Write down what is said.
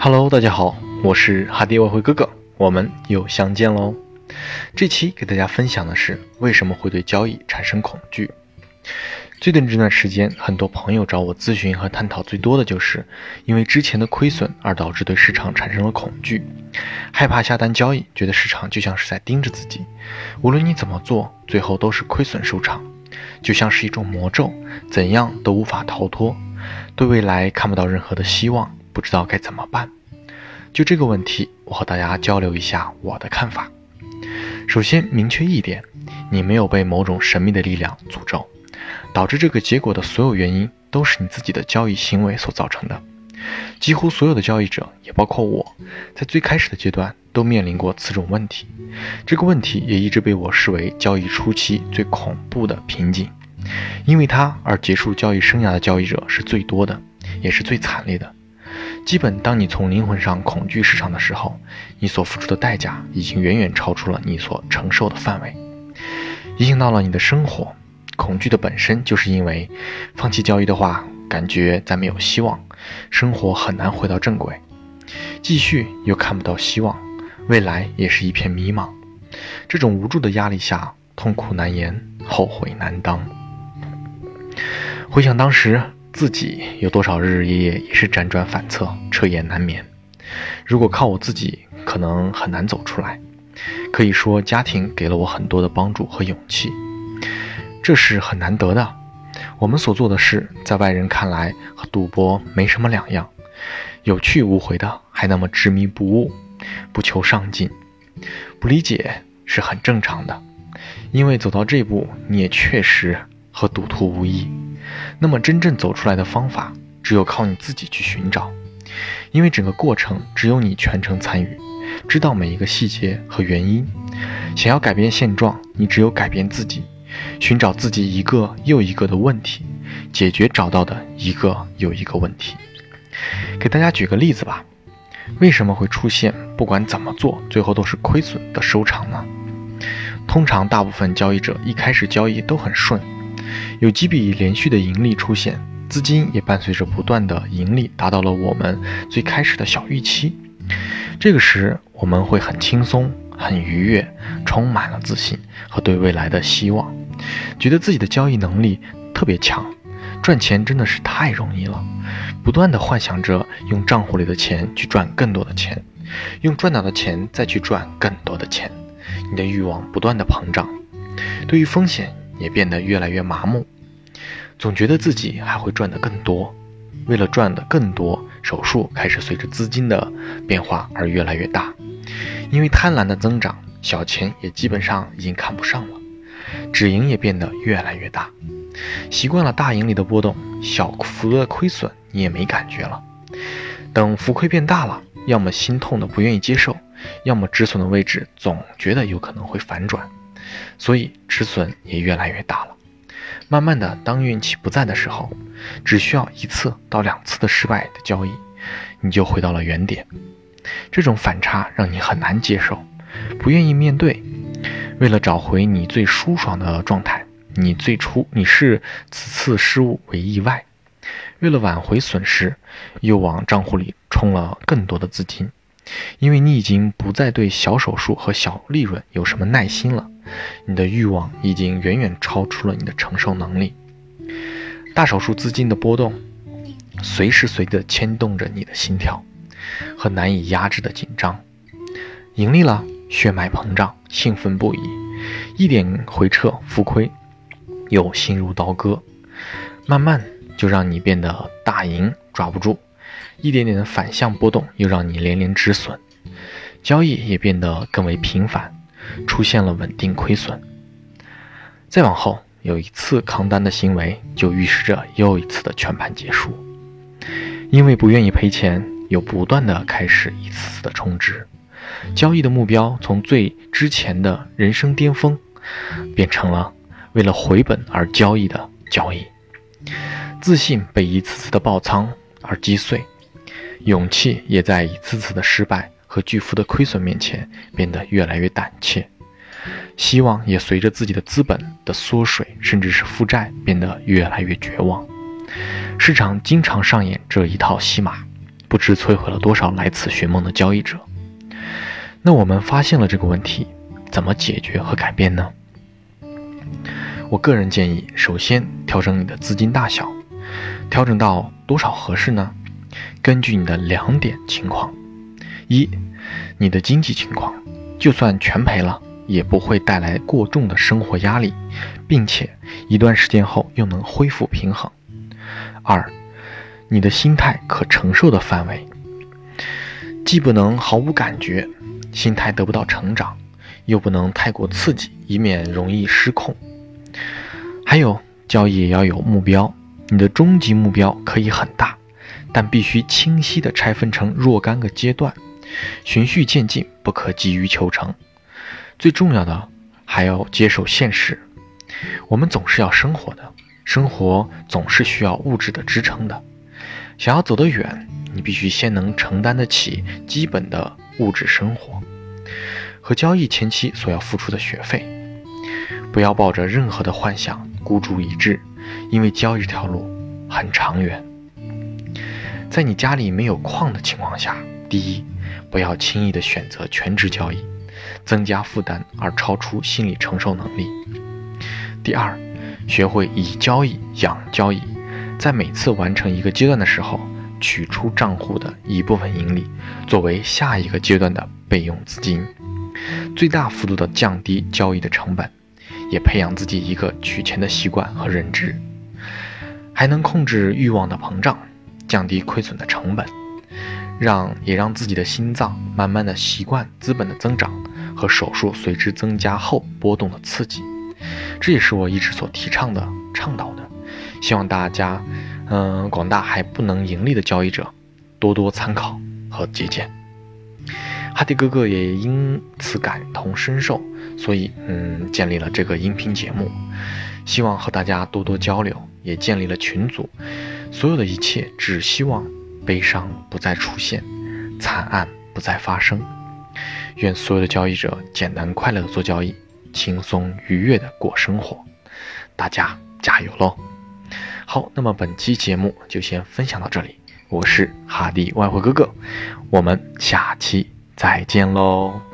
Hello，大家好，我是哈迪外汇哥哥，我们又相见喽。这期给大家分享的是为什么会对交易产生恐惧。最近这段时间，很多朋友找我咨询和探讨，最多的就是因为之前的亏损而导致对市场产生了恐惧，害怕下单交易，觉得市场就像是在盯着自己，无论你怎么做，最后都是亏损收场，就像是一种魔咒，怎样都无法逃脱，对未来看不到任何的希望。不知道该怎么办，就这个问题，我和大家交流一下我的看法。首先，明确一点，你没有被某种神秘的力量诅咒，导致这个结果的所有原因都是你自己的交易行为所造成的。几乎所有的交易者，也包括我，在最开始的阶段都面临过此种问题。这个问题也一直被我视为交易初期最恐怖的瓶颈，因为它而结束交易生涯的交易者是最多的，也是最惨烈的。基本，当你从灵魂上恐惧市场的时候，你所付出的代价已经远远超出了你所承受的范围，影响到了你的生活。恐惧的本身就是因为，放弃交易的话，感觉再没有希望，生活很难回到正轨，继续又看不到希望，未来也是一片迷茫。这种无助的压力下，痛苦难言，后悔难当。回想当时。自己有多少日日夜夜也是辗转反侧、彻夜难眠。如果靠我自己，可能很难走出来。可以说，家庭给了我很多的帮助和勇气，这是很难得的。我们所做的事，在外人看来和赌博没什么两样，有去无回的，还那么执迷不悟，不求上进。不理解是很正常的，因为走到这步，你也确实和赌徒无异。那么，真正走出来的方法，只有靠你自己去寻找，因为整个过程只有你全程参与，知道每一个细节和原因。想要改变现状，你只有改变自己，寻找自己一个又一个的问题，解决找到的一个又一个问题。给大家举个例子吧，为什么会出现不管怎么做，最后都是亏损的收场呢？通常，大部分交易者一开始交易都很顺。有几笔连续的盈利出现，资金也伴随着不断的盈利达到了我们最开始的小预期。这个时我们会很轻松、很愉悦，充满了自信和对未来的希望，觉得自己的交易能力特别强，赚钱真的是太容易了。不断的幻想着用账户里的钱去赚更多的钱，用赚到的钱再去赚更多的钱，你的欲望不断的膨胀，对于风险。也变得越来越麻木，总觉得自己还会赚得更多。为了赚得更多，手术开始随着资金的变化而越来越大。因为贪婪的增长，小钱也基本上已经看不上了，止盈也变得越来越大。习惯了大盈利的波动，小幅的亏损你也没感觉了。等浮亏变大了，要么心痛的不愿意接受，要么止损的位置总觉得有可能会反转。所以止损也越来越大了。慢慢的，当运气不在的时候，只需要一次到两次的失败的交易，你就回到了原点。这种反差让你很难接受，不愿意面对。为了找回你最舒爽的状态，你最初你视此次失误为意外。为了挽回损失，又往账户里充了更多的资金。因为你已经不再对小手术和小利润有什么耐心了，你的欲望已经远远超出了你的承受能力。大手术资金的波动，随时随地牵动着你的心跳和难以压制的紧张。盈利了，血脉膨胀，兴奋不已；一点回撤，浮亏，又心如刀割。慢慢就让你变得大赢抓不住。一点点的反向波动，又让你连连止损，交易也变得更为频繁，出现了稳定亏损。再往后，有一次扛单的行为，就预示着又一次的全盘结束。因为不愿意赔钱，又不断的开始一次次的充值，交易的目标从最之前的人生巅峰，变成了为了回本而交易的交易，自信被一次次的爆仓而击碎。勇气也在一次次的失败和巨幅的亏损面前变得越来越胆怯，希望也随着自己的资本的缩水，甚至是负债变得越来越绝望。市场经常上演这一套戏码，不知摧毁了多少来此寻梦的交易者。那我们发现了这个问题，怎么解决和改变呢？我个人建议，首先调整你的资金大小，调整到多少合适呢？根据你的两点情况：一，你的经济情况，就算全赔了，也不会带来过重的生活压力，并且一段时间后又能恢复平衡；二，你的心态可承受的范围，既不能毫无感觉，心态得不到成长，又不能太过刺激，以免容易失控。还有交易也要有目标，你的终极目标可以很大，但必须清晰地拆分成若干个阶段，循序渐进，不可急于求成。最重要的还要接受现实，我们总是要生活的，生活总是需要物质的支撑的。想要走得远，你必须先能承担得起基本的物质生活和交易前期所要付出的学费。不要抱着任何的幻想孤注一掷，因为交易这条路很长远。在你家里没有矿的情况下，第一，不要轻易的选择全职交易，增加负担而超出心理承受能力。第二，学会以交易养交易。在每次完成一个阶段的时候，取出账户的一部分盈利，作为下一个阶段的备用资金，最大幅度的降低交易的成本，也培养自己一个取钱的习惯和认知，还能控制欲望的膨胀，降低亏损的成本，让也让自己的心脏慢慢的习惯资本的增长和手术随之增加后波动的刺激，这也是我一直所提倡的倡导的。希望大家，嗯，广大还不能盈利的交易者，多多参考和借鉴。哈迪哥哥也因此感同身受，所以，嗯，建立了这个音频节目，希望和大家多多交流，也建立了群组。所有的一切，只希望悲伤不再出现，惨案不再发生。愿所有的交易者简单快乐的做交易，轻松愉悦的过生活。大家加油喽！好，那么本期节目就先分享到这里。我是哈迪外汇哥哥，我们下期再见喽。